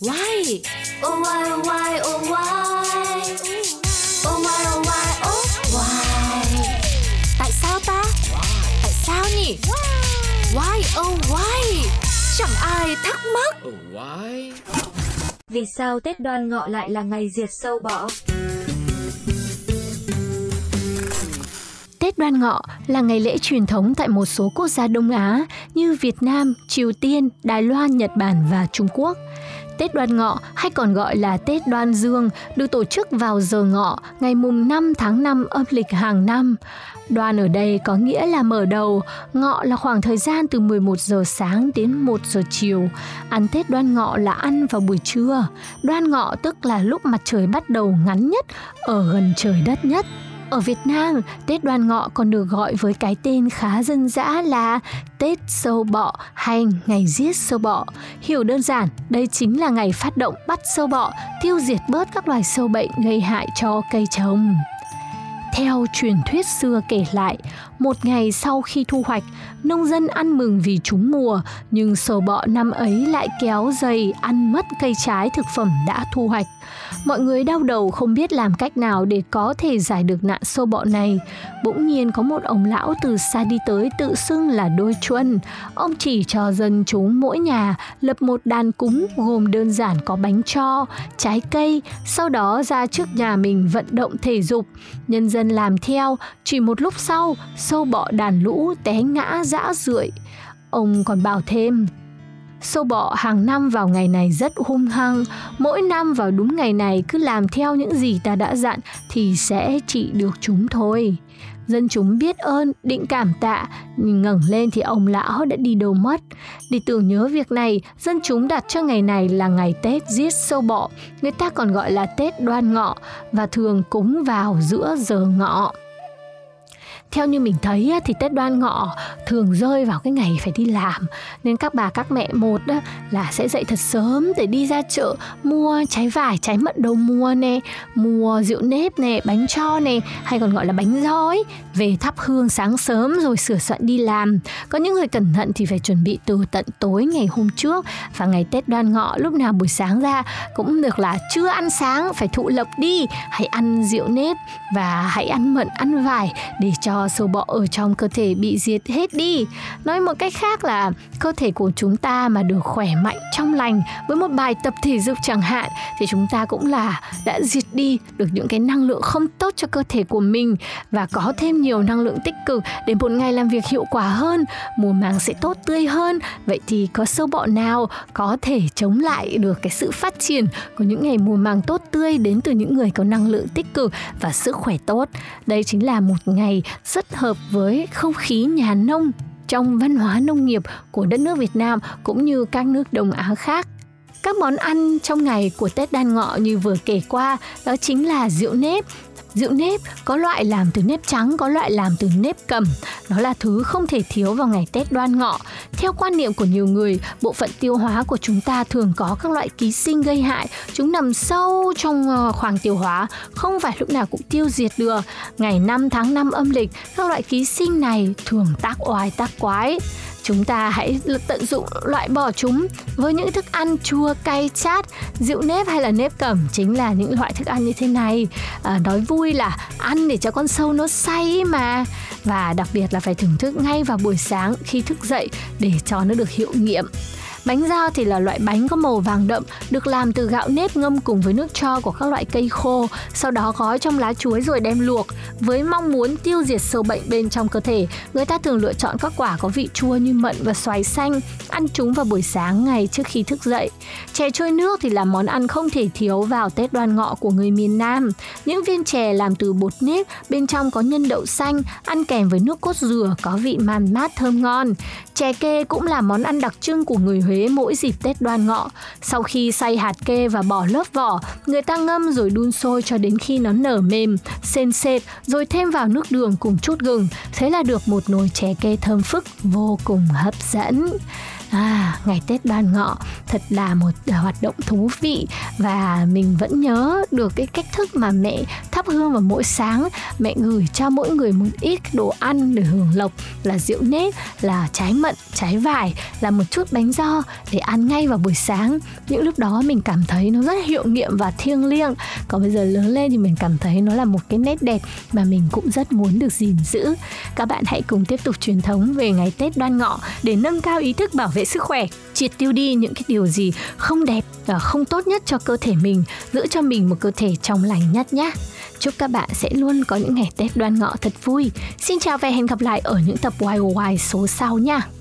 Why? Oh why oh why oh why? Oh why oh why oh why? Tại sao ta? Tại sao nhỉ? Why oh why? Chẳng ai thắc mắc. Oh, why? Vì sao Tết Đoan Ngọ lại là ngày diệt sâu bọ? Tết Đoan Ngọ là ngày lễ truyền thống tại một số quốc gia Đông Á như Việt Nam, Triều Tiên, Đài Loan, Nhật Bản và Trung Quốc. Tết Đoan Ngọ hay còn gọi là Tết Đoan Dương được tổ chức vào giờ ngọ ngày mùng 5 tháng 5 âm lịch hàng năm. Đoan ở đây có nghĩa là mở đầu, ngọ là khoảng thời gian từ 11 giờ sáng đến 1 giờ chiều. Ăn Tết Đoan Ngọ là ăn vào buổi trưa. Đoan Ngọ tức là lúc mặt trời bắt đầu ngắn nhất ở gần trời đất nhất. Ở Việt Nam, Tết Đoan Ngọ còn được gọi với cái tên khá dân dã là Tết sâu bọ hay ngày giết sâu bọ. Hiểu đơn giản, đây chính là ngày phát động bắt sâu bọ, tiêu diệt bớt các loài sâu bệnh gây hại cho cây trồng. Theo truyền thuyết xưa kể lại, một ngày sau khi thu hoạch, nông dân ăn mừng vì trúng mùa, nhưng sâu bọ năm ấy lại kéo dày ăn mất cây trái thực phẩm đã thu hoạch. Mọi người đau đầu không biết làm cách nào để có thể giải được nạn sâu bọ này. Bỗng nhiên có một ông lão từ xa đi tới tự xưng là đôi chuân. Ông chỉ cho dân chúng mỗi nhà lập một đàn cúng gồm đơn giản có bánh cho, trái cây, sau đó ra trước nhà mình vận động thể dục. Nhân dân làm theo, chỉ một lúc sau, sâu bọ đàn lũ té ngã dã rượi. Ông còn bảo thêm, Sâu bọ hàng năm vào ngày này rất hung hăng, mỗi năm vào đúng ngày này cứ làm theo những gì ta đã dặn thì sẽ trị được chúng thôi. Dân chúng biết ơn, định cảm tạ, nhưng ngẩng lên thì ông lão đã đi đâu mất. Để tưởng nhớ việc này, dân chúng đặt cho ngày này là ngày Tết giết sâu bọ, người ta còn gọi là Tết đoan ngọ và thường cúng vào giữa giờ ngọ theo như mình thấy thì Tết Đoan Ngọ thường rơi vào cái ngày phải đi làm nên các bà các mẹ một đó là sẽ dậy thật sớm để đi ra chợ mua trái vải, trái mận đầu mùa nè, mua rượu nếp nè, bánh cho nè, hay còn gọi là bánh roi về thắp hương sáng sớm rồi sửa soạn đi làm. Có những người cẩn thận thì phải chuẩn bị từ tận tối ngày hôm trước và ngày Tết Đoan Ngọ lúc nào buổi sáng ra cũng được là chưa ăn sáng phải thụ lộc đi, hãy ăn rượu nếp và hãy ăn mận, ăn vải để cho cho sâu bọ ở trong cơ thể bị diệt hết đi. Nói một cách khác là cơ thể của chúng ta mà được khỏe mạnh trong lành với một bài tập thể dục chẳng hạn thì chúng ta cũng là đã diệt đi được những cái năng lượng không tốt cho cơ thể của mình và có thêm nhiều năng lượng tích cực để một ngày làm việc hiệu quả hơn, mùa màng sẽ tốt tươi hơn. Vậy thì có sâu bọ nào có thể chống lại được cái sự phát triển của những ngày mùa màng tốt tươi đến từ những người có năng lượng tích cực và sức khỏe tốt. Đây chính là một ngày rất hợp với không khí nhà nông trong văn hóa nông nghiệp của đất nước Việt Nam cũng như các nước Đông Á khác. Các món ăn trong ngày của Tết Đan Ngọ như vừa kể qua đó chính là rượu nếp, Rượu nếp có loại làm từ nếp trắng, có loại làm từ nếp cầm. Nó là thứ không thể thiếu vào ngày Tết đoan ngọ. Theo quan niệm của nhiều người, bộ phận tiêu hóa của chúng ta thường có các loại ký sinh gây hại. Chúng nằm sâu trong ờ, khoang tiêu hóa, không phải lúc nào cũng tiêu diệt được. Ngày 5 tháng 5 âm lịch, các loại ký sinh này thường tác oai tác quái chúng ta hãy tận dụng loại bỏ chúng với những thức ăn chua cay chát rượu nếp hay là nếp cẩm chính là những loại thức ăn như thế này. À, nói vui là ăn để cho con sâu nó say mà. Và đặc biệt là phải thưởng thức ngay vào buổi sáng khi thức dậy để cho nó được hiệu nghiệm. Bánh dao thì là loại bánh có màu vàng đậm, được làm từ gạo nếp ngâm cùng với nước cho của các loại cây khô, sau đó gói trong lá chuối rồi đem luộc. Với mong muốn tiêu diệt sâu bệnh bên trong cơ thể, người ta thường lựa chọn các quả có vị chua như mận và xoài xanh, ăn chúng vào buổi sáng ngày trước khi thức dậy. Chè trôi nước thì là món ăn không thể thiếu vào Tết đoan ngọ của người miền Nam. Những viên chè làm từ bột nếp, bên trong có nhân đậu xanh, ăn kèm với nước cốt dừa có vị man mát thơm ngon. Chè kê cũng là món ăn đặc trưng của người Huế mỗi dịp Tết đoan ngọ. Sau khi xay hạt kê và bỏ lớp vỏ, người ta ngâm rồi đun sôi cho đến khi nó nở mềm, sên sệt, rồi thêm vào nước đường cùng chút gừng. Thế là được một nồi chè kê thơm phức vô cùng hấp dẫn. À, ngày Tết Đoan Ngọ thật là một à, hoạt động thú vị và mình vẫn nhớ được cái cách thức mà mẹ thắp hương vào mỗi sáng, mẹ gửi cho mỗi người một ít đồ ăn để hưởng lộc là rượu nếp, là trái mận, trái vải, là một chút bánh do để ăn ngay vào buổi sáng. Những lúc đó mình cảm thấy nó rất hiệu nghiệm và thiêng liêng. Còn bây giờ lớn lên thì mình cảm thấy nó là một cái nét đẹp mà mình cũng rất muốn được gìn giữ. Các bạn hãy cùng tiếp tục truyền thống về ngày Tết Đoan Ngọ để nâng cao ý thức bảo vệ vệ sức khỏe, triệt tiêu đi những cái điều gì không đẹp và không tốt nhất cho cơ thể mình, giữ cho mình một cơ thể trong lành nhất nhé. Chúc các bạn sẽ luôn có những ngày Tết đoan ngọ thật vui. Xin chào và hẹn gặp lại ở những tập YY số sau nha.